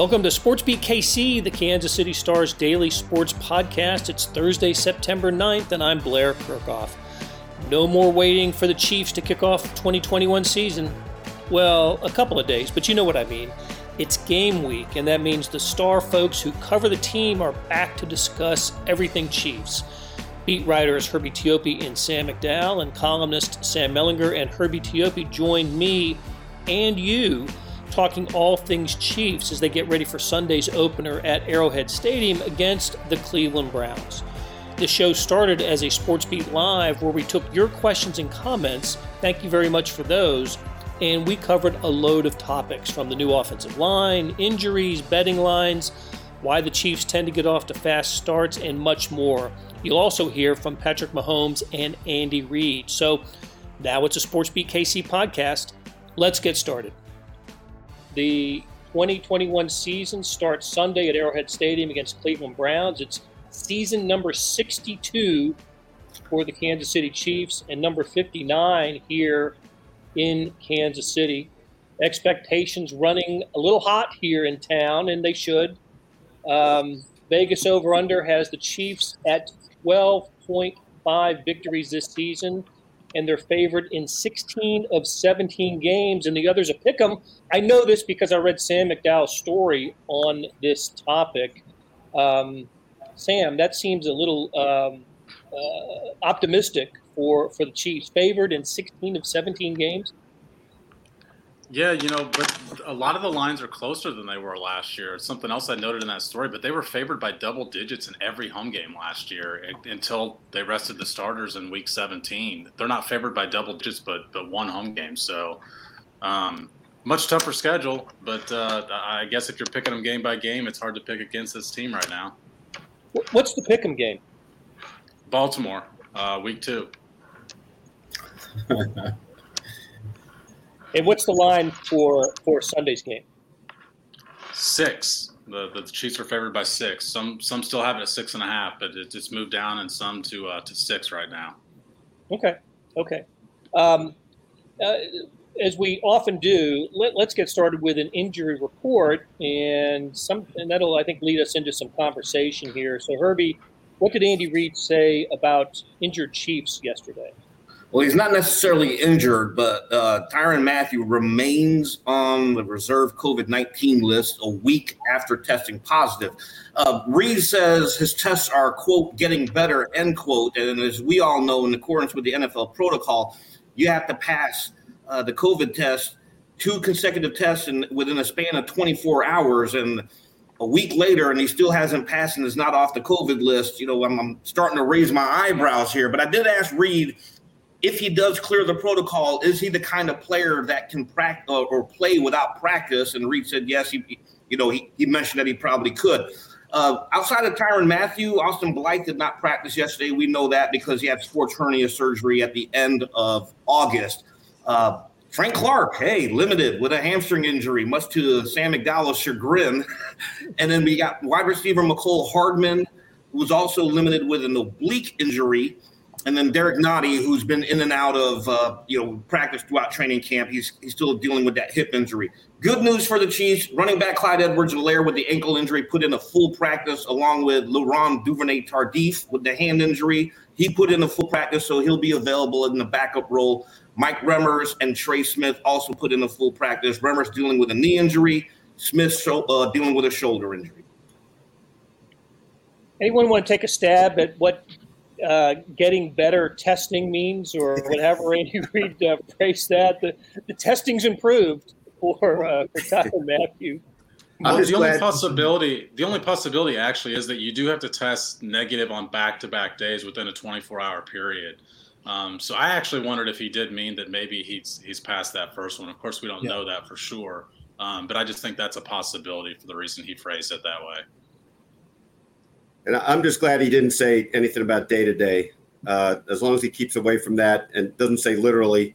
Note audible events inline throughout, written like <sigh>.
Welcome to Sports Beat KC, the Kansas City Stars daily sports podcast. It's Thursday, September 9th, and I'm Blair Kerkhoff. No more waiting for the Chiefs to kick off 2021 season. Well, a couple of days, but you know what I mean. It's game week, and that means the star folks who cover the team are back to discuss everything Chiefs. Beat writers Herbie Teope and Sam McDowell, and columnist Sam Mellinger and Herbie Teope join me and you talking all things Chiefs as they get ready for Sunday's opener at Arrowhead Stadium against the Cleveland Browns. The show started as a Sports Beat Live where we took your questions and comments. Thank you very much for those. And we covered a load of topics from the new offensive line, injuries, betting lines, why the Chiefs tend to get off to fast starts, and much more. You'll also hear from Patrick Mahomes and Andy Reid. So now it's a Sports Beat KC podcast. Let's get started. The 2021 season starts Sunday at Arrowhead Stadium against Cleveland Browns. It's season number 62 for the Kansas City Chiefs and number 59 here in Kansas City. Expectations running a little hot here in town, and they should. Um, Vegas over under has the Chiefs at 12.5 victories this season and they're favored in 16 of 17 games, and the others are pick them. I know this because I read Sam McDowell's story on this topic. Um, Sam, that seems a little um, uh, optimistic for, for the Chiefs. Favored in 16 of 17 games? Yeah, you know, but a lot of the lines are closer than they were last year. It's something else I noted in that story, but they were favored by double digits in every home game last year until they rested the starters in week 17. They're not favored by double digits, but but one home game. So, um, much tougher schedule. But uh, I guess if you're picking them game by game, it's hard to pick against this team right now. What's the pick'em game? Baltimore, uh, week two. <laughs> And what's the line for for Sunday's game? Six. The, the Chiefs are favored by six. Some some still have it at six and a half, but it, it's moved down, and some to uh, to six right now. Okay. Okay. Um, uh, as we often do, let, us get started with an injury report, and some, and that'll I think lead us into some conversation here. So, Herbie, what did Andy Reid say about injured Chiefs yesterday? Well, he's not necessarily injured, but uh, Tyrann Mathieu remains on the reserve COVID 19 list a week after testing positive. Uh, Reid says his tests are, quote, getting better, end quote. And as we all know, in accordance with the NFL protocol, you have to pass uh, the COVID test, two consecutive tests in, within a span of 24 hours. And a week later, and he still hasn't passed and is not off the COVID list. You know, I'm, I'm starting to raise my eyebrows here. But I did ask Reid if he does clear the protocol, is he the kind of player that can practice uh, or play without practice? And Reid said yes. He, you know, he, he mentioned that he probably could. Uh, outside of Tyrann Mathieu, Austin Blythe did not practice yesterday. We know that because he had sports hernia surgery at the end of August. Uh, Frank Clark, hey, limited with a hamstring injury, much to Sam McDowell's chagrin. <laughs> and then we got wide receiver Mecole Hardman, who was also limited with an oblique injury and then Derrick Nnadi, who's been in and out of uh, you know practice throughout training camp, he's he's still dealing with that hip injury. Good news for the Chiefs: running back Clyde Edwards-Helaire with the ankle injury put in a full practice, along with Laurent Duvernay-Tardif with the hand injury. He put in a full practice, so he'll be available in the backup role. Mike Remmers and Trey Smith also put in a full practice. Remmers dealing with a knee injury, Smith uh, dealing with a shoulder injury. Anyone want to take a stab at what uh, getting better testing means, or whatever <laughs> Andy Reid uh, phrased that. The, the testing's improved for uh, for Tyrann Mathieu. Well, the only possibility, the only possibility actually is that you do have to test negative on back-to-back days within a 24-hour period. Um, so I actually wondered if he did mean that maybe he's he's passed that first one. Of course, we don't yeah. know that for sure, um, but I just think that's a possibility for the reason he phrased it that way. And I'm just glad he didn't say anything about day to day. As long as he keeps away from that and doesn't say literally,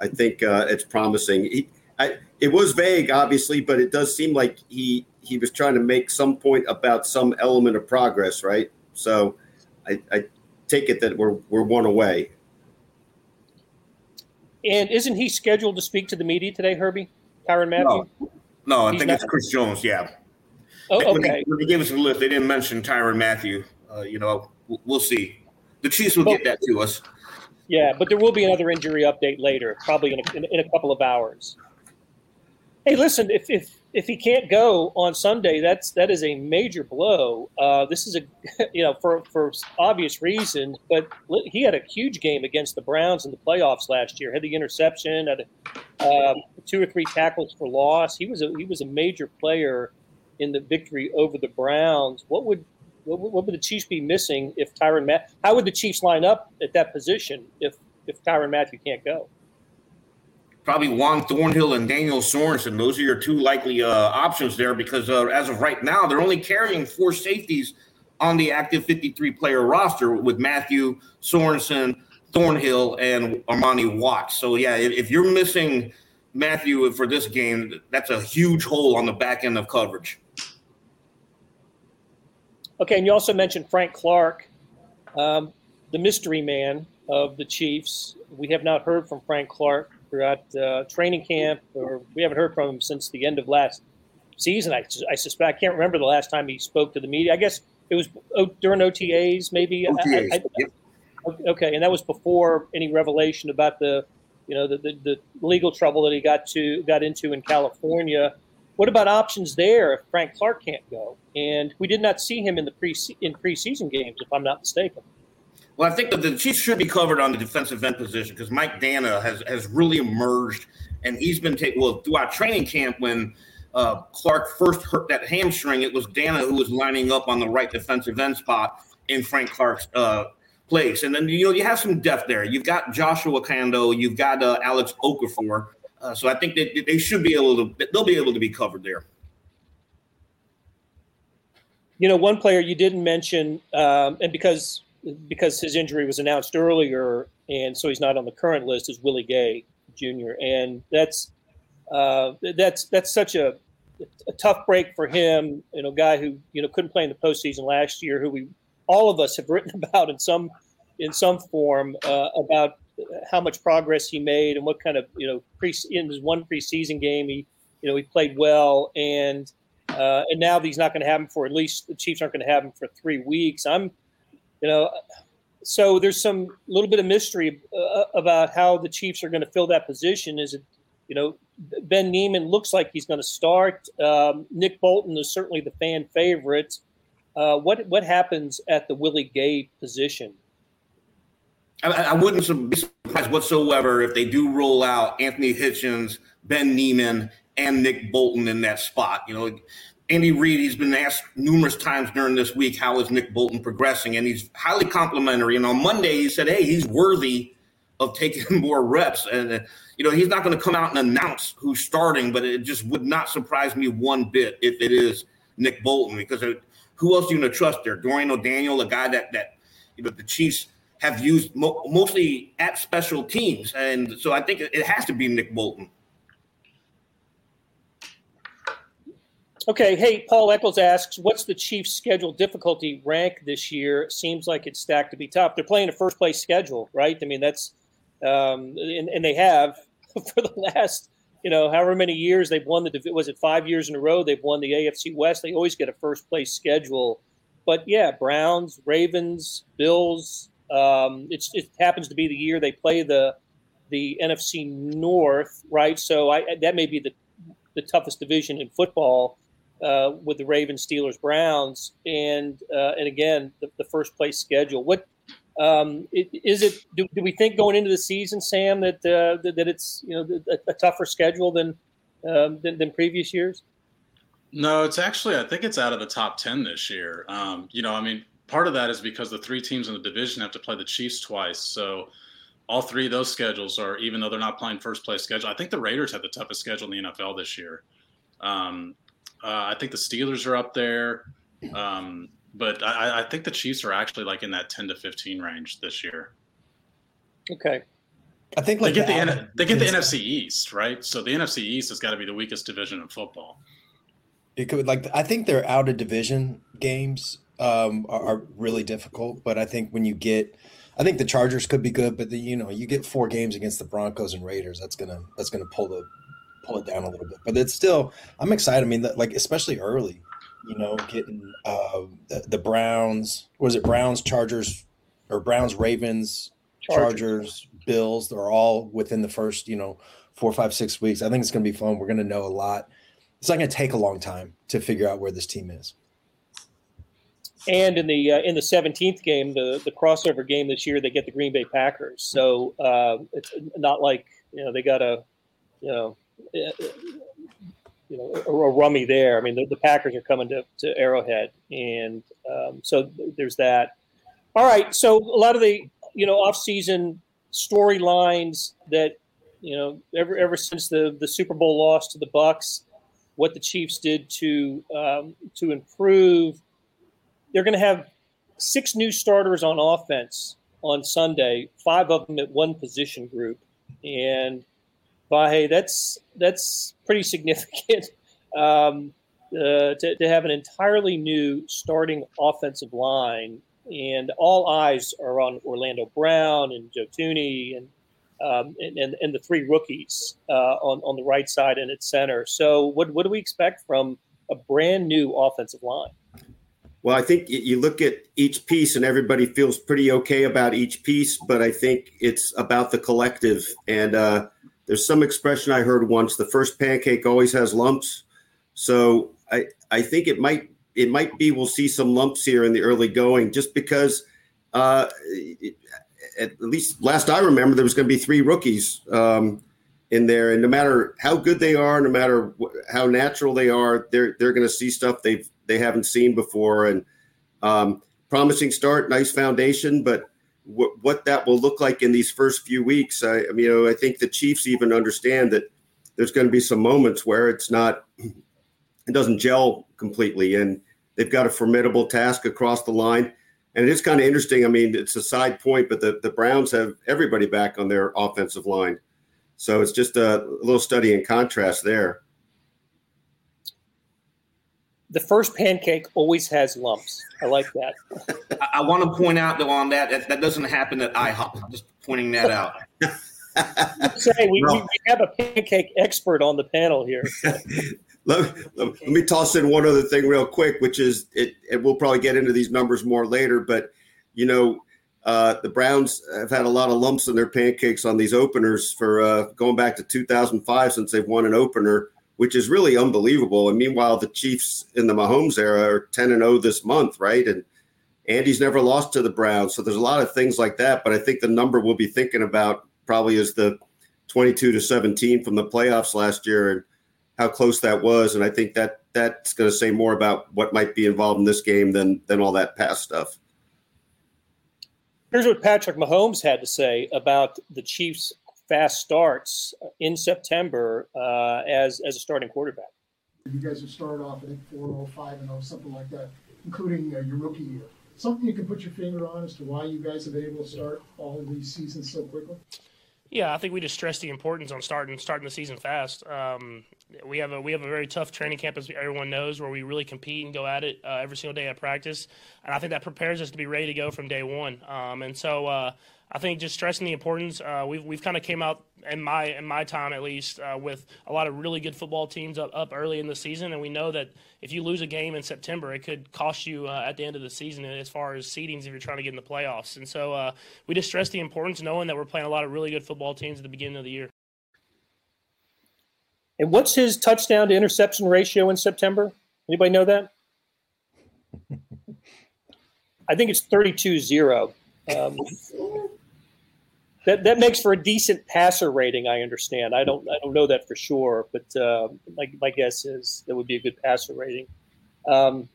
I think uh, it's promising. He, I, it was vague, obviously, but it does seem like he he was trying to make some point about some element of progress, right? So I, I take it that we're we're one away. And isn't he scheduled to speak to the media today, Herbie? Tyrann Mathieu? No, no I He's think not- it's Chris Jones. Yeah. Oh, okay. When they, gave us the list, they didn't mention Tyrann Mathieu. Uh, you know, we'll see. The Chiefs will get that to us. Yeah, but there will be another injury update later, probably in a, in, in a couple of hours. Hey, listen, if, if if he can't go on Sunday, that's that is a major blow. Uh, this is a <laughs> you know for for obvious reasons, but he had a huge game against the Browns in the playoffs last year. Had the interception, had uh, two or three tackles for loss. He was a he was a major player in the victory over the Browns. What would what, what would the Chiefs be missing if Tyrann Matt? How would the Chiefs line up at that position if if Tyrann Mathieu can't go? probably Juan Thornhill and Daniel Sorensen. Those are your two likely uh, options there because uh, as of right now, they're only carrying four safeties on the active 53 player roster with Mathieu, Sorensen, Thornhill, and Armani Watts. So, yeah, if, if you're missing Mathieu for this game, that's a huge hole on the back end of coverage. Okay, and you also mentioned Frank Clark, um, the mystery man of the Chiefs. We have not heard from Frank Clark throughout uh, training camp, or we haven't heard from him since the end of last season. I, I suspect I can't remember the last time he spoke to the media. I guess it was during OTAs, maybe. OTAs. I, I, yep. Okay, and that was before any revelation about the, you know, the, the, the, legal trouble that he got to got into in California. What about options there if Frank Clark can't go? And we did not see him in the pre in preseason games, if I'm not mistaken. Well, I think that the Chiefs should be covered on the defensive end position because Mike Danna has has really emerged, and he's been taking well throughout training camp when uh, Clark first hurt that hamstring. It was Danna who was lining up on the right defensive end spot in Frank Clark's uh, place, and then you know you have some depth there. You've got Joshua Kaindoh, you've got uh, Alex Okafor, uh, so I think that they should be able to they'll be able to be covered there. You know, one player you didn't mention, um, and because because his injury was announced earlier, and so he's not on the current list, is Willie Gay Jr. And that's uh, that's that's such a, a tough break for him. You know, guy who you know couldn't play in the postseason last year, who we all of us have written <laughs> about in some in some form uh, about how much progress he made and what kind of you know pre in his one preseason game he you know he played well and uh, and now he's not going to have him for at least the Chiefs aren't going to have him for three weeks. I'm you know, so there's some little bit of mystery uh, about how the Chiefs are going to fill that position. Is it, you know, Ben Niemann looks like he's going to start. Um, Nick Bolton is certainly the fan favorite. Uh, what what happens at the Willie Gay position? I, I, wouldn't be surprised whatsoever if they do roll out Anthony Hitchens, Ben Niemann, and Nick Bolton in that spot. You know, Andy Reid, he's been asked numerous times during this week, how is Nick Bolton progressing? And he's highly complimentary. And on Monday, he said, hey, he's worthy of taking <laughs> more reps. And, uh, you know, he's not going to come out and announce who's starting, but it just would not surprise me one bit if it is Nick Bolton, because it, who else are you going to trust there? Dorian O'Daniel, a guy that, that you know, the Chiefs have used mo- mostly at special teams. And so I think it has to be Nick Bolton. Okay, hey, Paul Eccles asks, what's the Chiefs' schedule difficulty rank this year? seems like it's stacked to be tough. They're playing a first place schedule, right? I mean, that's, um, and, and they have <laughs> for the last, you know, however many years they've won the, was it five years in a row? They've won the AFC West. They always get a first place schedule. But yeah, Browns, Ravens, Bills. Um, it happens to be the year they play the the NFC North, right? So I, that may be the the toughest division in football uh, with the Ravens, Steelers, Browns, and uh, and again the, the, first place schedule. What um, is it? Do, do, we think going into the season, Sam, that uh, that, that, it's you know a, a tougher schedule than, um, than, than previous years? No, it's actually I think it's out of the top ten this year. Um, you know, I mean, part of that is because the three teams in the division have to play the Chiefs twice, so all three of those schedules are even though they're not playing first place schedule. I think the Raiders have the toughest schedule in the NFL this year. Um, uh, I think the Steelers are up there, um, but I, I, think the Chiefs are actually like in that ten to fifteen range this year. Okay. I think like they get the, the they get the NFC East right, so the NFC East has got to be the weakest division in football. It could like I think they're out of division games um, are, are, really difficult, but I think when you get, I think the Chargers could be good, but the, you know you get four games against the Broncos and Raiders, that's gonna that's gonna pull the pull it down a little bit. But it's still, I'm excited. I mean, like especially early, you know, getting uh, the, the Browns. Was it Browns, Chargers, or Browns, Ravens, Chargers. Chargers, Bills? They're all within the first, you know, four, five, six weeks. I think it's going to be fun. We're going to know a lot. It's not going to take a long time to figure out where this team is. And in the uh, in the seventeenth game, the the crossover game this year, they get the Green Bay Packers. So uh, it's not like you know they got a you know you know a, a rummy there. I mean, the, the, Packers are coming to, to Arrowhead, and um, so there's that. All right, so a lot of the you know off-season storylines that you know ever ever since the the Super Bowl loss to the Bucs, what the Chiefs did to um, to improve. They're going to have six new starters on offense on Sunday, five of them at one position group, and Vahe, that's that's pretty significant <laughs> um, uh, to, to have an entirely new starting offensive line, and all eyes are on Orlando Brown and Joe Thuney and um, and, and, and, the three rookies uh, on, on the right side and at center. So, what, what do we expect from a brand new offensive line? Well, I think you look at each piece and everybody feels pretty okay about each piece, but I think it's about the collective. And uh, there's some expression I heard once: the first pancake always has lumps. So I I think it might it might be we'll see some lumps here in the early going, just because. Uh, it, at least last I remember, there was going to be three rookies um, in there, and no matter how good they are, no matter wh- how natural they are, they're they're going to see stuff they've they haven't seen before. And um, promising start, nice foundation, but what that will look like in these first few weeks. I, I mean, you know, I think the Chiefs even understand that there's going to be some moments where it's not, <clears throat> it doesn't gel completely, and they've got a formidable task across the line. And it is kind of interesting. I mean, it's a side point, but the, the Browns have everybody back on their offensive line. So it's just a little study in contrast there the first pancake always has lumps. I like that. I, I want to point out though on that, that that doesn't happen at IHOP. I'm just pointing that out. Say we, no. we, have a pancake expert on the panel here. <laughs> let, let, me toss in one other thing real quick, which is it, it. We'll probably get into these numbers more later, but you know, uh, the Browns have had a lot of lumps in their pancakes on these openers for uh, going back to 2005 since they've won an opener which is really unbelievable. And meanwhile, the Chiefs in the Mahomes era are 10 and 0 this month, right? And Andy's never lost to the Browns. So there's a lot of things like that. But I think the number we'll be thinking about probably is the 22 to 17 from the playoffs last year and how close that was. And I think that that's going to say more about what might be involved in this game than than all that past stuff. Here's what Patrick Mahomes had to say about the Chiefs fast starts in September uh, as as a starting quarterback. You guys have started off, I think, 4 5 and 0, something like that, including uh, your rookie year. Something you can put your finger on as to why you guys have been able to start all of these seasons so quickly? Yeah, I think we just stress the importance on starting starting the season fast. Um, we have a we have a very tough training camp, as everyone knows, where we really compete and go at it uh, every single day at practice, and I think that prepares us to be ready to go from day one. Um, and so uh, I think just stressing the importance. Uh, we've we've kind of came out in my in my time at least uh, with a lot of really good football teams up, up early in the season, and we know that if you lose a game in September, it could cost you uh, at the end of the season as far as seedings if you're trying to get in the playoffs. And so uh, we just stress the importance knowing that we're playing a lot of really good football teams at the beginning of the year. And what's his touchdown to interception ratio in September? Anybody know that? <laughs> I think it's 32 0. Um, that that makes for a decent passer rating. I understand. I don't I don't know that for sure, but uh, my my guess is that would be a good passer rating. Um,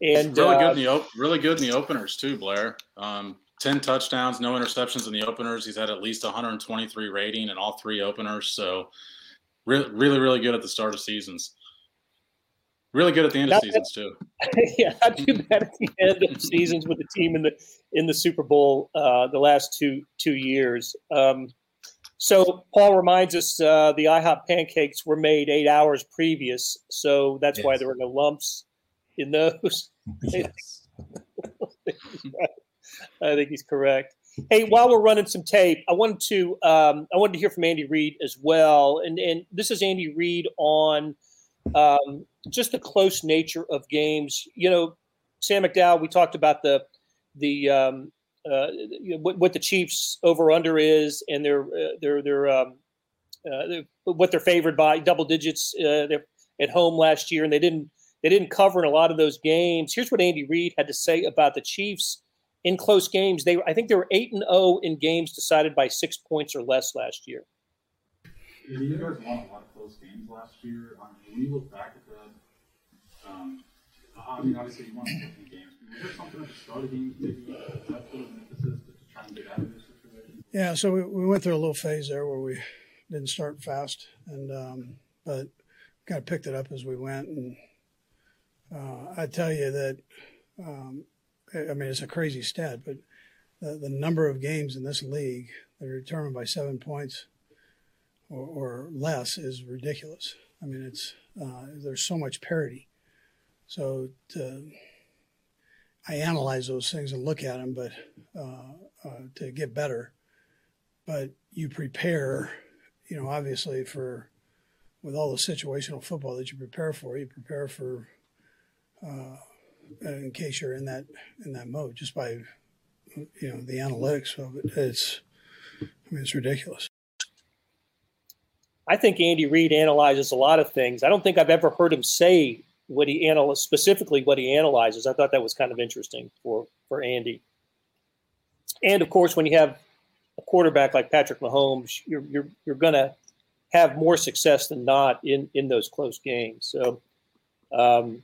and really uh, good in the op- really good in the openers too, Blair. Um, Ten touchdowns, no interceptions in the openers. He's had at least 123 rating in all three openers. So, really, really, really good at the start of seasons. Really good at the end not of seasons too. <laughs> yeah, not too bad at the end of seasons with the team in the in the Super Bowl uh, the last two two years. Um, so Paul reminds us uh, the IHOP pancakes were made eight hours previous, so that's yes. why there were no lumps in those. <laughs> Yes. <laughs> I think he's correct. Hey, while we're running some tape, I wanted to um, I wanted to hear from Andy Reid as well, and and this is Andy Reid on um, just the close nature of games. You know, Sam McDowell, we talked about the the um, uh, you know, what, what, the Chiefs over under is, and their uh, their their um, uh, what they're favored by double digits uh, at home last year, and they didn't they didn't cover in a lot of those games. Here's what Andy Reid had to say about the Chiefs in close games. They I think they were eight and zero oh in games decided by six points or less last year. You guys won a lot of close games last year. Um, when you look back at that, um, I mean, obviously you won 14 games. Was there something at the start of games maybe that sort of emphasis to try and get out of this situation? Yeah, so we, we went through a little phase there where we didn't start fast, and um, but kind of picked it up as we went. And uh, I tell you that, um, I mean, it's a crazy stat, but the, the number of games in this league that are determined by seven points or, or less is ridiculous. I mean, it's uh, there's so much parity. So to, I analyze those things and look at them, but uh, uh, to get better. But you prepare, you know, obviously for with all the situational football that you prepare for, you prepare for uh, in case you're in that in that mode just by you know the analytics of it. It's I mean it's ridiculous. I think Andy Reid analyzes a lot of things. I don't think I've ever heard him say what he analyzes specifically what he analyzes. I thought that was kind of interesting for for Andy. And of course, when you have a quarterback like Patrick Mahomes, you're you're you're gonna have more success than not in in those close games. So, um,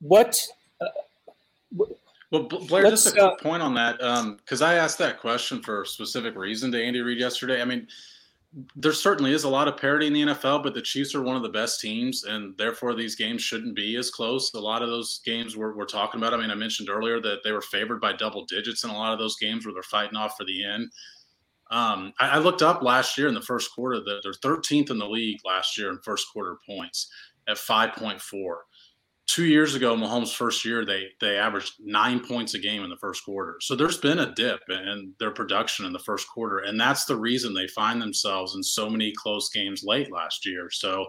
what? Uh, well, Blair, just a quick uh, point on that, because um, I asked that question for a specific reason to Andy Reid yesterday. I mean, there certainly is a lot of parity in the NFL, but the Chiefs are one of the best teams, and therefore these games shouldn't be as close. A lot of those games we're, we're talking about. I mean, I mentioned earlier that they were favored by double digits in a lot of those games where they're fighting off for the end. Um, I, I, looked up last year in the first quarter that they're 13th in the league last year in first quarter points at 5.4. Two years ago, Mahomes' first year, they they averaged nine points a game in the first quarter. So there's been a dip in their production in the first quarter, and that's the reason they find themselves in so many close games late last year. So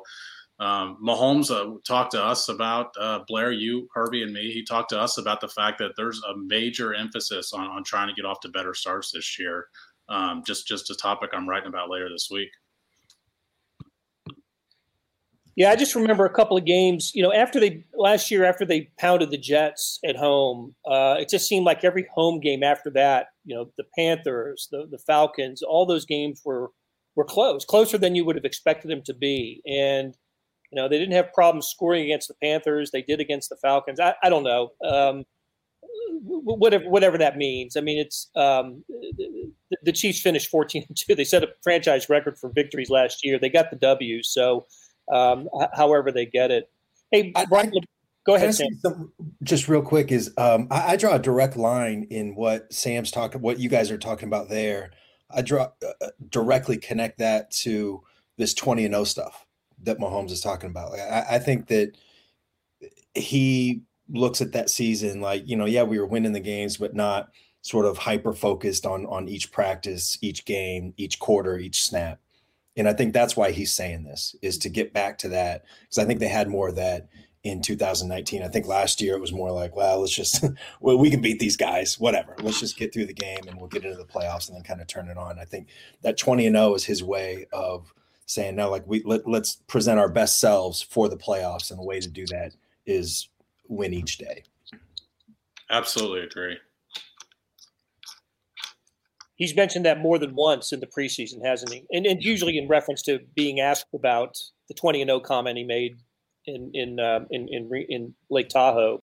um, Mahomes uh, talked to us about uh, Blair, you, Herbie, and me. He talked to us about the fact that there's a major emphasis on, on trying to get off to better starts this year um, just just a topic I'm writing about later this week. Yeah, I just remember a couple of games. You know, after they last year, after they pounded the Jets at home, uh, it just seemed like every home game after that, you know, the Panthers, the the Falcons, all those games were were close, closer than you would have expected them to be. And you know, they didn't have problems scoring against the Panthers. They did against the Falcons. I, I don't know. Um, whatever whatever that means. I mean, it's um, the, the, Chiefs finished 14 2. They set a franchise record for victories last year. They got the W. So, um, however they get it. Hey, Brian, I, go ahead. Sam. Just real quick is um, I, I, draw a direct line in what Sam's talking, what you guys are talking about there. I draw uh, uh directly connect that to this 20 and 0 stuff that Mahomes is talking about. I, I think that he looks at that season like you know yeah we were winning the games but not sort of hyper focused on on each practice each game each quarter each snap and i think that's why he's saying this is to get back to that because i think they had more of that in 2019 i think last year it was more like well let's just <laughs> well we can beat these guys whatever let's just get through the game and we'll get into the playoffs and then kind of turn it on i think that 20 and 0 is his way of saying no like we let, let's present our best selves for the playoffs and the way to do that is win each day. Absolutely agree. He's mentioned that more than once in the preseason, hasn't he? And, and usually in reference to being asked about the 20 and 0 comment he made in in um, in, in in Lake Tahoe.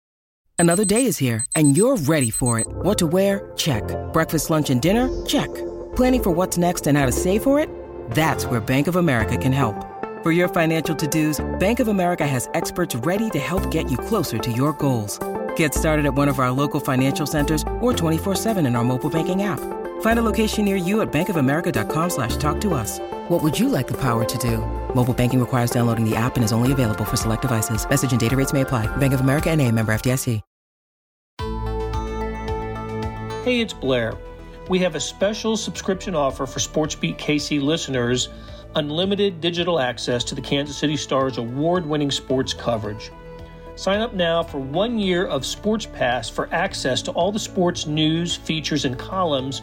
Another day is here, and you're ready for it. What to wear? Check. Breakfast, lunch, and dinner? Check. Planning for what's next and how to save for it? That's where Bank of America can help. For your financial to-dos, Bank of America has experts ready to help get you closer to your goals. Get started at one of our local financial centers or 24-7 in our mobile banking app. Find a location near you at bankofamerica.com slash talk to us. What would you like the power to do? Mobile banking requires downloading the app and is only available for select devices. Message and data rates may apply. Bank of America and a member FDIC. Hey, it's Blair. We have a special subscription offer for SportsBeat KC listeners – unlimited digital access to the Kansas City Stars award winning sports coverage. Sign up now for one year of Sports Pass for access to all the sports news, features, and columns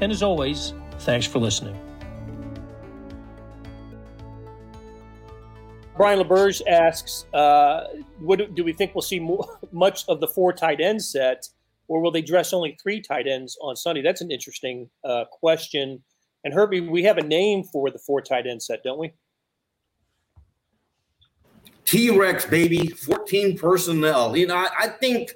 And as always, thanks for listening. Brian LaBerge asks, uh, what, do we think we'll see more, <laughs> much of the four tight end set, or will they dress only three tight ends on Sunday? That's an interesting uh, question. And Herbie, we have a name for the four tight end set, don't we? T Rex, baby, 14 personnel. You know, I, I, think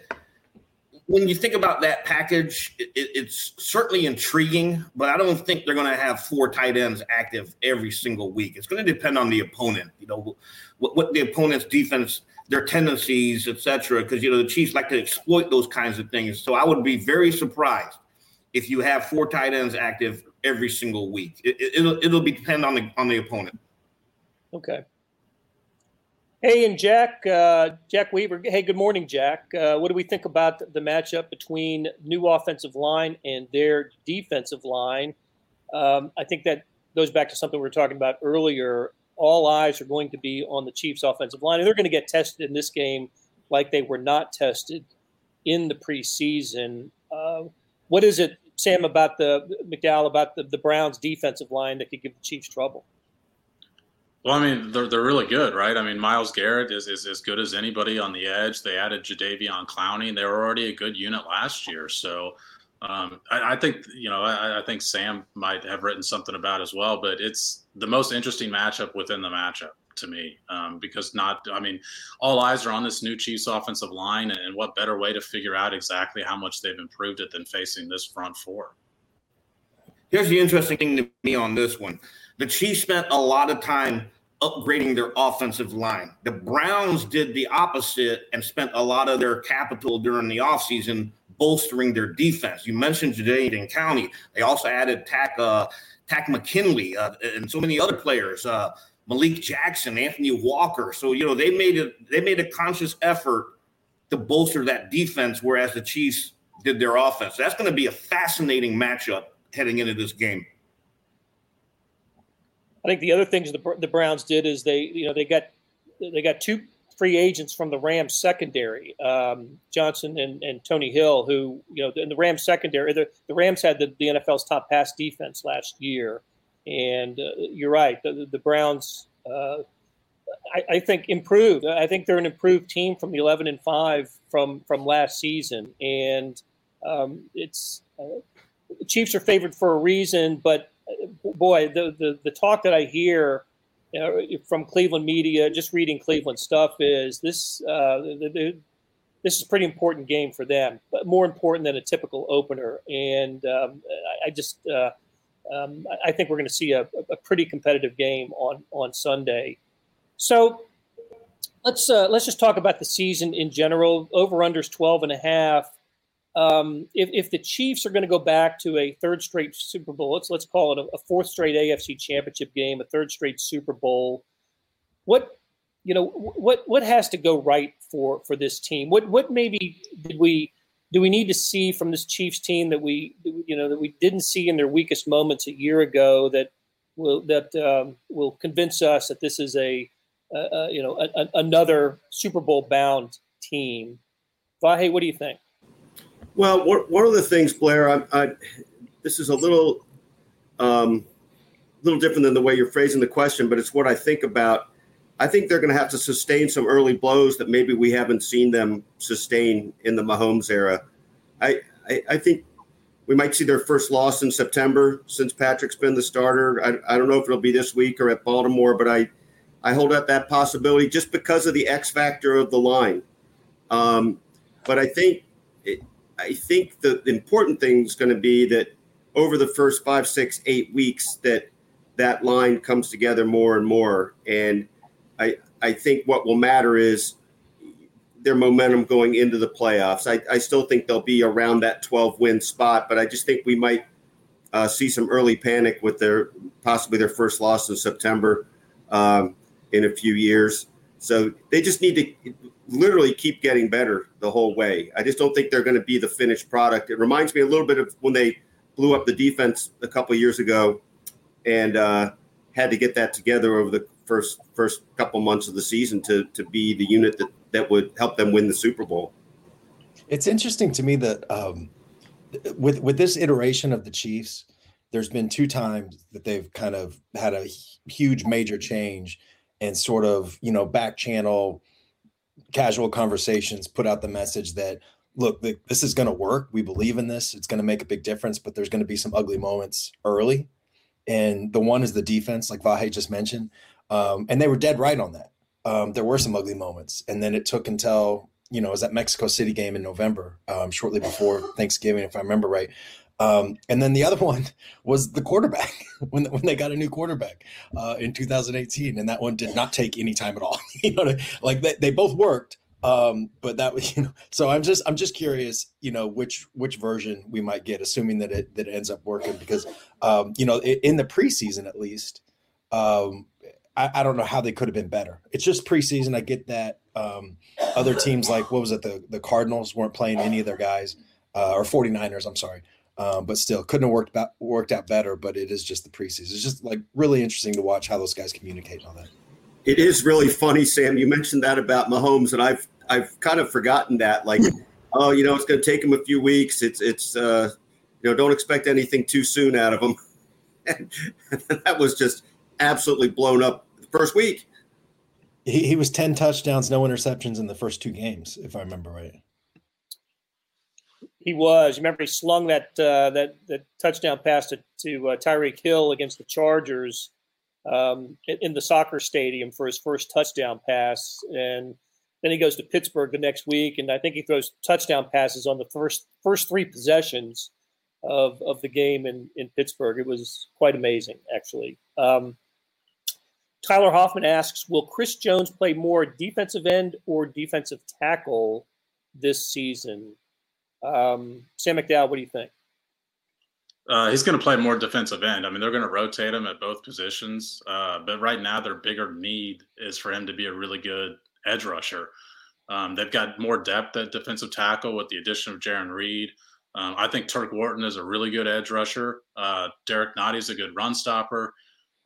when you think about that package, it, it's certainly intriguing, but I don't think they're going to have four tight ends active every single week. It's going to depend on the opponent, you know, what, what the opponent's defense, their tendencies, etc. Because, you know, the Chiefs like to exploit those kinds of things. So I would be very surprised if you have four tight ends active every single week. It, will it'll, it'll be depend on the on the opponent. Okay. Hey, and Jack, uh, Jack Weaver. Hey, good morning, Jack. Uh, what do we think about the matchup between new offensive line and their defensive line? Um, I think that goes back to something we were talking about earlier. All eyes are going to be on the Chiefs' offensive line, and they're going to get tested in this game like they were not tested in the preseason. Uh, what is it, Sam, about the McDowell about the, the Browns' defensive line that could give the Chiefs trouble? Well, I mean, they're, they're really good, right? I mean, Myles Garrett is, is as good as anybody on the edge. They added Jadeveon Clowney. They were already a good unit last year. So um, I, I, think, you know, I, I, think Sam might have written something about as well, but it's the most interesting matchup within the matchup to me um, because not, I mean, all eyes are on this new Chiefs offensive line, and what better way to figure out exactly how much they've improved it than facing this front four. Here's the interesting thing to me on this one the Chiefs spent a lot of time upgrading their offensive line. The Browns did the opposite and spent a lot of their capital during the offseason bolstering their defense. You mentioned Jadeveon Clowney. They also added Takk, uh, Takk McKinley uh, and so many other players. Uh, Malik Jackson, Anthony Walker. So you know they made. They made a conscious effort to bolster that defense, whereas the Chiefs did their offense. That's going to be a fascinating matchup heading into this game. I think the other things the, the Browns did is they, you know, they got they got two free agents from the Rams secondary, um, Johnson and, and Troy Hill, who, you know, in the Rams secondary, the, the Rams had the, the NFL's top pass defense last year. And uh, you're right, the, the Browns, uh, I, I, think, improved. I think they're an improved team from the 11 and 5 from, from last season. And um, it's uh, Chiefs are favored for a reason, but boy, the, the, the talk that I hear you know, from Cleveland media, just reading Cleveland stuff, is this uh, the, the, this is a pretty important game for them, but more important than a typical opener. And um, I, I, just uh, um, I think we're going to see a, a, pretty competitive game on on Sunday. So let's uh, let's just talk about the season in general. Over unders 12 and a half um, if, if the Chiefs are going to go back to a third straight Super Bowl, let's let's call it a, a, fourth straight AFC Championship game, a third straight Super Bowl, what you know what what has to go right for for this team? What what maybe did we do we need to see from this Chiefs team that we you know that we didn't see in their weakest moments a year ago that will that um, will convince us that this is a, a you know a, another Super Bowl bound team? Vahe, what do you think? Well, one of the things, Blair, I, I, this is a little, um, little different than the way you're phrasing the question, but it's what I think about. I think they're going to have to sustain some early blows that maybe we haven't seen them sustain in the Mahomes era. I, I, I think we might see their first loss in September since Patrick's been the starter. I, I don't know if it'll be this week or at Baltimore, but I, I hold out that possibility just because of the X factor of the line. Um, but I think I think the, important thing is going to be that over the first five, six, eight weeks that that line comes together more and more. And I I think what will matter is their momentum going into the playoffs. I, I still think they'll be around that 12 win spot, but I just think we might uh, see some early panic with their possibly their first loss in September um, in a few years. So they just need to literally keep getting better the whole way. I just don't think they're going to be the finished product. It reminds me a little bit of when they blew up the defense a couple years ago and uh, had to get that together over the first first couple months of the season to to be the unit that that would help them win the Super Bowl. It's interesting to me that um, with with this iteration of the Chiefs, there's been two times that they've kind of had a huge major change and sort of you know back channel casual conversations put out the message that look this is going to work. We believe in this. It's going to make a big difference but there's going to be some ugly moments early. And the one is the defense like vahe just mentioned um, and they were dead right on that. Um, there were some ugly moments and then it took until you know it was that mexico city game in november um, shortly before thanksgiving if i remember right um, and then the other <laughs> one was the quarterback <laughs> when when they got a new quarterback uh, in 2018, and that one did not take any time at all. <laughs> you know, like they, they both worked, um, but that was you know. So I'm just I'm just curious, you know, which which version we might get, assuming that it that it ends up working, because um, you know in the preseason at least. Um, I, I, don't know how they could have been better. It's just preseason. I get that. Um, other teams like what was it? The the Cardinals weren't playing any of their guys, uh, or 49ers. I'm sorry. Um, but still, couldn't have worked ba- worked out better. But it is just the preseason. It's just like really interesting to watch how those guys communicate and all that. It is really funny, Sam. You mentioned that about Mahomes, and I've I've kind of forgotten that. Like, oh, you know, it's going to take him a few weeks. It's it's uh, you know, don't expect anything too soon out of him. <laughs> and, that was just absolutely blown up the first week. He, he was ten touchdowns, no interceptions in the first two games, if I remember right. He was. Remember, he slung that uh, that that touchdown pass to, to uh, Tyreek Hill against the Chargers um, in, the soccer stadium for his first touchdown pass, and then he goes to Pittsburgh the next week, and I think he throws touchdown passes on the first first three possessions of of the game in in Pittsburgh. It was quite amazing, actually. Um, Tyler Hoffman asks, "Will Chris Jones play more defensive end or defensive tackle this season?" Um, Sam McDowell, what do you think? Uh, he's going to play more defensive end. I mean, they're going to rotate him at both positions. Uh, but right now, their bigger need is for him to be a really good edge rusher. Um, they've got more depth at defensive tackle with the addition of Jarran Reed. Um, I think Turk Wharton is a really good edge rusher. Uh, Derrick Nnadi is a good run stopper.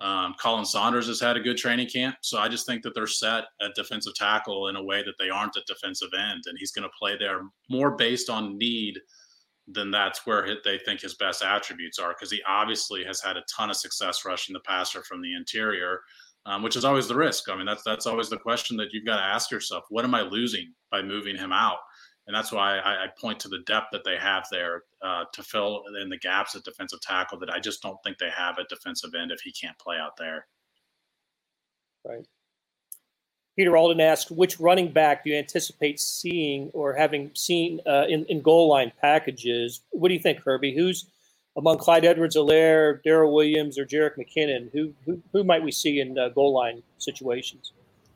Um, Khalen Saunders has had a good training camp, so I just think that they're set at defensive tackle in a way that they aren't at defensive end, and he's going to play there more based on need than that's where they think his best attributes are. Because he obviously has had a ton of success rushing the passer from the interior, um, which is always the risk. I mean, that's that's always the question that you've got to ask yourself: What am I losing by moving him out? And that's why I, I, point to the depth that they have there uh, to fill in the gaps at defensive tackle that I just don't think they have at defensive end if he can't play out there. Right. Peter Alden asked, which running back do you anticipate seeing or having seen uh, in, in goal line packages? What do you think, Herbie? Who's among Clyde Edwards-Helaire, Darrel Williams, or Jerick McKinnon? Who, who, who might we see in uh, goal line situations?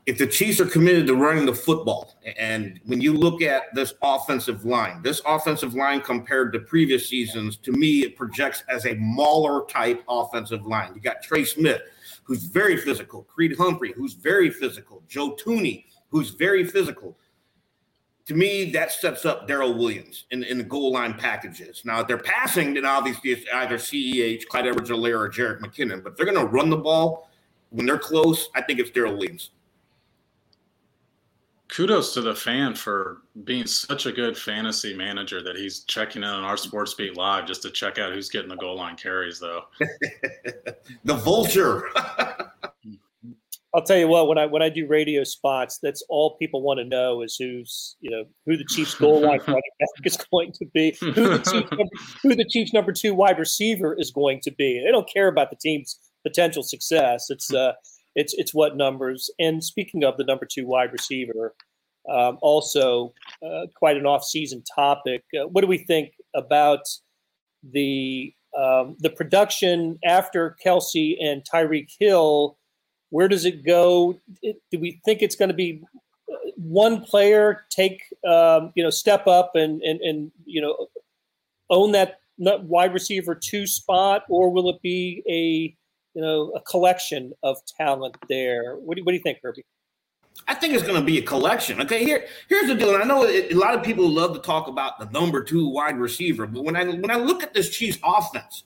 If the Chiefs are committed to running the football, and when you look at this offensive line, this offensive line compared to previous seasons, to me, it projects as a Mauler type offensive line. You got Trey Smith, who's very physical, Creed Humphrey, who's very physical, Joe Thuney, who's very physical. To me, that sets up Darrel Williams in, in the goal line packages. Now, if they're passing, then obviously it's either CEH, Clyde Edwards-Helaire, or Jerick McKinnon. But they're going to run the ball when they're close, I think it's Darrel Williams kudos to the fan for being such a good fantasy manager that he's checking in on our sports beat live just to check out who's getting the goal line carries though. <laughs> The vulture. <laughs> I'll tell you what when i when i do radio spots that's all people want to know is who's you know who the chiefs goal line <laughs> running back is going to be who the chiefs number, who the chiefs number two wide receiver is going to be. They don't care about the team's potential success. It's uh it's it's what numbers. And speaking of the number two wide receiver, um, also uh, quite an off-season topic. Uh, what do we think about the um, the production after Kelce and Tyreek Hill, where does it go? do we think it's going to be uh, one player take um, you know step up and and and you know own that wide receiver two spot, or will it be a you know a collection of talent there? What do, what do you think, Herbie? I think it's going to be a collection. Okay, here here's the deal. And I know it, a lot of people love to talk about the number two wide receiver, but when I when I look at this Chiefs offense,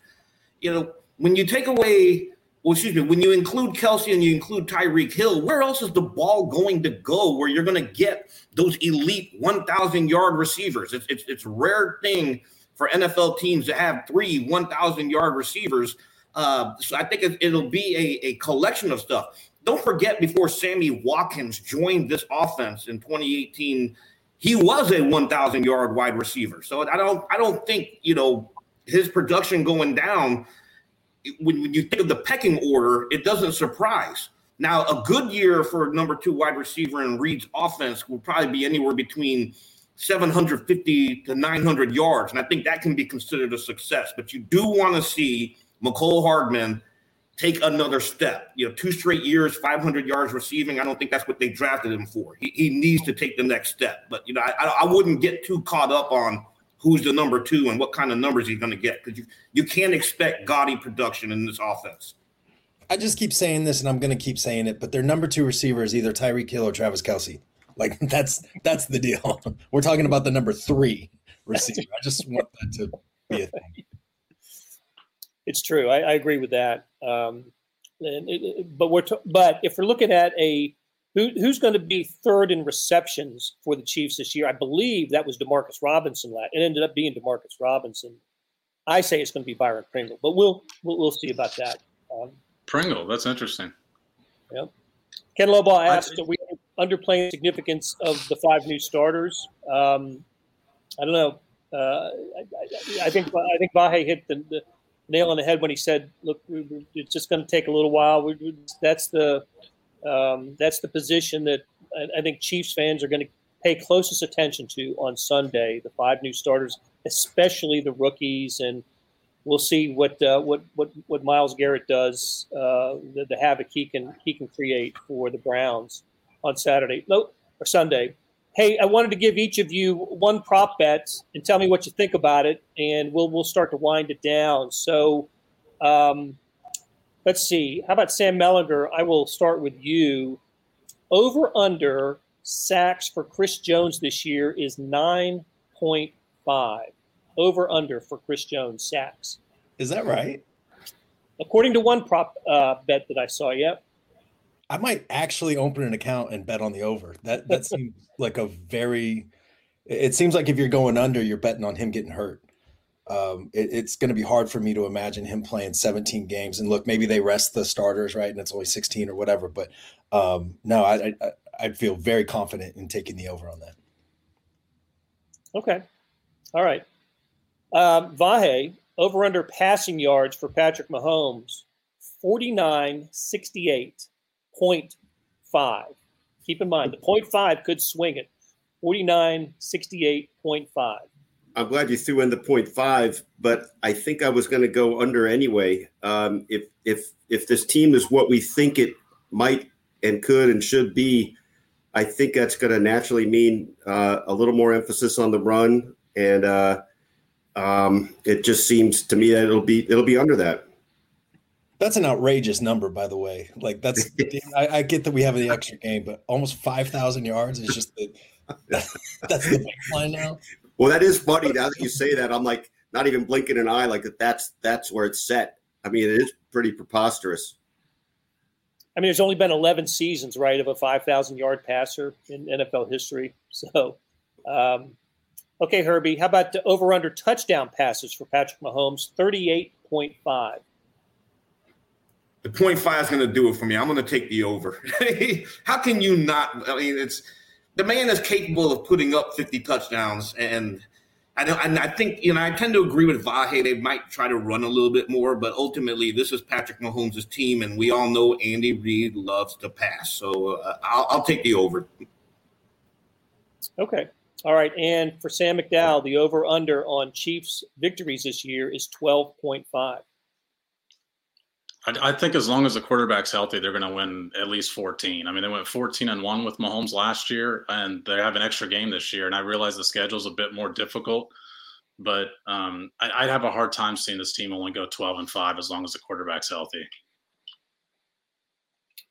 you know, when you take away, well, excuse me, when you include Kelce and you include Tyreek Hill, where else is the ball going to go? Where you're going to get those elite 1,000 yard receivers? It's it's it's rare thing for NFL teams to have three 1,000 yard receivers. Uh, so I think it, will be a, a collection of stuff don't forget before Sammy Watkins joined this offense in 2018, he was a 1,000 yard wide receiver. So I don't I don't think you know his production going down. When, when you think of the pecking order, it doesn't surprise. Now, a good year for number two wide receiver in Reid's offense will probably be anywhere between 750 to 900 yards. And I think that can be considered a success. But you do want to see Mecole Hardman take another step. You know, two straight years, 500 yards receiving. I don't think that's what they drafted him for. He, he needs to take the next step. But, you know, I, I wouldn't get too caught up on who's the number two and what kind of numbers he's going to get because you, you can't expect gaudy production in this offense. I just keep saying this and I'm going to keep saying it, but their number two receiver is either Tyreek Hill or Travis Kelce. Like <laughs> that's that's the deal. <laughs> We're talking about the number three receiver. I just want that to be a thing. It's true. I, I agree with that. Um, and it, but we're t- but if we're looking at a who, who's going to be third in receptions for the Chiefs this year, I believe that was Demarcus Robinson. It ended up being Demarcus Robinson. I say it's going to be Byron Pringle, but we'll we'll, we'll see about that. Um, Pringle, that's interesting. Yep. Ken Lobaugh asked, "Are we underplaying the significance of the five new starters?" Um, I don't know. Uh, I, I, think I think Vahe hit the, the nail on the head when he said, "Look, it's just going to take a little while." That's the um, that's the position that I think Chiefs fans are going to pay closest attention to on Sunday. The five new starters, especially the rookies, and we'll see what uh, what what what Myles Garrett does, uh, the, the havoc he can he can create for the Browns on Saturday no, or Sunday hey, I wanted to give each of you one prop bet and tell me what you think about it, and we'll we'll start to wind it down. So, um, let's see. How about Sam Mellinger? I will start with you. Over under sacks for Chris Jones this year is nine point five. Over under for Chris Jones sacks. Is that right? According to one prop uh, bet that I saw, yep. I might actually open an account and bet on the over. That that <laughs> seems like a very. It seems like if you're going under, you're betting on him getting hurt. Um, it, it's going to be hard for me to imagine him playing 17 games. And look, maybe they rest the starters, right? And it's only 16 or whatever. But um, no, I, I I'd feel very confident in taking the over on that. Okay, all right. Um, Vahe over under passing yards for Patrick Mahomes 49 68. 0.5. Keep in mind, the 0.5 could swing it. 49, 68.5. I'm glad you threw in the 0.5, but I think I was going to go under anyway. Um, if if if this team is what we think it might and could and should be, I think that's going to naturally mean uh, a little more emphasis on the run, and uh, um, it just seems to me that it'll be it'll be under that. That's an outrageous number, by the way. Like that's <laughs> I, I, get that we have the extra game, but almost five thousand yards is just the <laughs> that's the baseline now. Well, that is funny. Now that you say that, I'm like not even blinking an eye. Like that's that's where it's set. I mean, it is pretty preposterous. I mean, there's only been 11 seasons, right, of a 5,000 yard passer in NFL history. <laughs> So, um, okay, Herbie, how about the over under touchdown passes for Patrick Mahomes? 38.5 the point five is going to do it for me. I'm going to take the over. <laughs> How can you not? I mean, it's the man is capable of putting up 50 touchdowns, and I know, and I think you know I tend to agree with Vahe. They might try to run a little bit more, but ultimately, this is Patrick Mahomes' team, and we all know Andy Reid loves to pass. So uh, I'll, I'll take the over. Okay. All right, and for Sam McDowell, the over under on Chiefs victories this year is 12.5. I, I think as long as the quarterback's healthy, they're going to win at least 14. I mean, they went 14 and one with Mahomes last year, and they have an extra game this year. And I realize the schedule's a bit more difficult, but um, I, would have a hard time seeing this team only go 12 and five as long as the quarterback's healthy.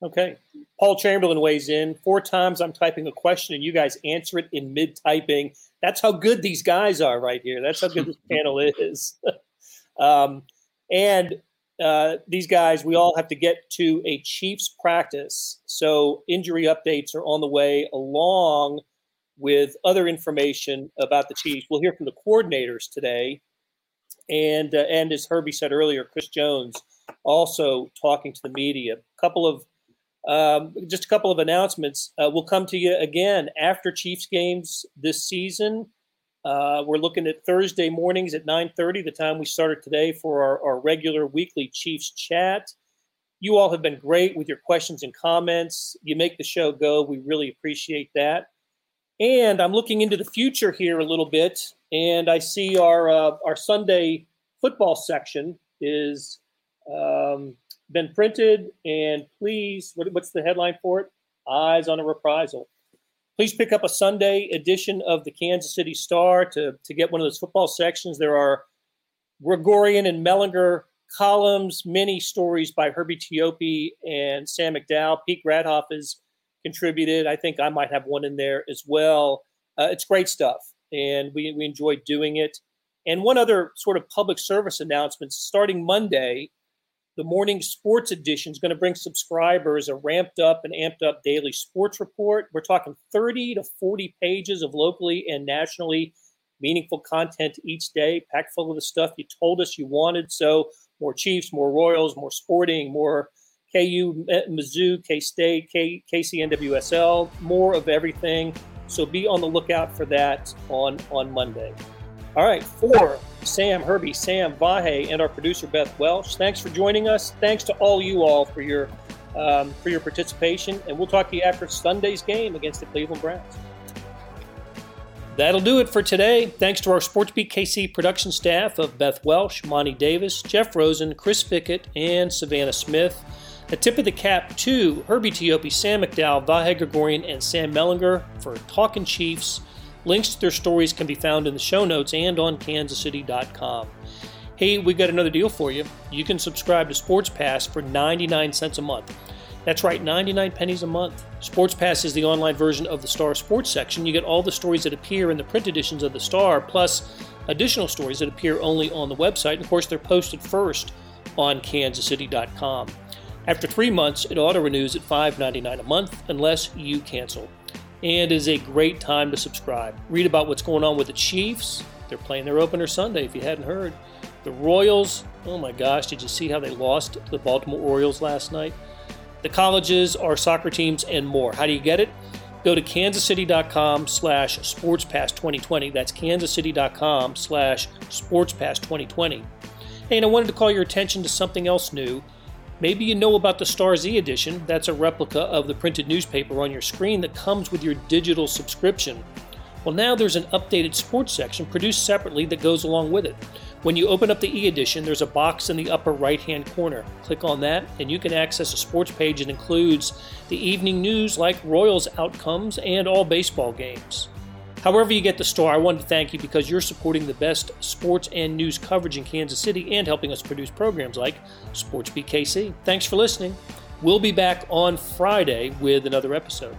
Okay. Paul Chamberlain weighs in. Four times I'm typing a question and you guys answer it in mid typing. That's how good these guys are right here. That's how good this <laughs> panel is. <laughs> um, and uh, these guys, we all have to get to a Chiefs practice. So injury updates are on the way along with other information about the Chiefs. We'll hear from the coordinators today. And, uh, and as Herbie said earlier, Chris Jones also talking to the media. A couple of um, just a couple of announcements. Uh, we'll come to you again after Chiefs games this season. Uh, we're looking at Thursday mornings at 9:30, the time we started today for our, our, regular weekly Chiefs chat. You all have been great with your questions and comments. You make the show go. We really appreciate that. And I'm looking into the future here a little bit, and I see our uh, our Sunday football section is um, been printed, and please, what, what's the headline for it? Eyes on a reprisal. Please pick up a Sunday edition of the Kansas City Star to, to get one of those football sections. There are Gregorian and Mellinger columns, many stories by Herbie Teope and Sam McDowell. Pete Grathoff has contributed. I think I might have one in there as well. Uh, it's great stuff, and we, we enjoy doing it. And one other sort of public service announcement starting Monday, the morning sports edition is going to bring subscribers a ramped up and amped up daily sports report. We're talking 30 to 40 pages of locally and nationally meaningful content each day, packed full of the stuff you told us you wanted. So, more Chiefs, more Royals, more sporting, more KU, Mizzou, K State, K, KCNWSL, more of everything. So, be on the lookout for that on, on Monday. All right, for Sam, Herbie, Sam, Vahe, and our producer Beth Welsh. Thanks for joining us. Thanks to all you all for your um, for your participation, and we'll talk to you after Sunday's game against the Cleveland Browns. That'll do it for today. Thanks to our SportsBeat KC production staff of Beth Welsh, Monty Davis, Jeff Rosen, Chris Fickett, and Savannah Smith. A tip of the cap to Herbie Teope, Sam McDowell, Vahe Gregorian, and Sam Mellinger for Talking Chiefs. Links to their stories can be found in the show notes and on kansascity.com. Hey, we got another deal for you. You can subscribe to Sports Pass for 99 cents a month. That's right, 99 pennies a month. Sports Pass is the online version of the Star Sports section. You get all the stories that appear in the print editions of the Star, plus additional stories that appear only on the website. And of course, they're posted first on kansascity.com. After three months, it auto renews at $5.99 a month unless you cancel and is a great time to subscribe. Read about what's going on with the Chiefs. They're playing their opener Sunday, if you hadn't heard. The Royals, oh my gosh, did you see how they lost to the Baltimore Orioles last night? The colleges, our soccer teams, and more. How do you get it? Go to kansascity.com slash sportspass2020. That's kansascity.com slash sportspass2020. Hey, and I wanted to call your attention to something else new. Maybe you know about the Star Z edition. That's a replica of the printed newspaper on your screen that comes with your digital subscription. Well, now there's an updated sports section produced separately that goes along with it. When you open up the e edition, there's a box in the upper right hand corner. Click on that, and you can access a sports page that includes the evening news like Royals outcomes and all baseball games. However, you get the store, I wanted to thank you because you're supporting the best sports and news coverage in Kansas City and helping us produce programs like SportsBeat KC. Thanks for listening. We'll be back on Friday with another episode.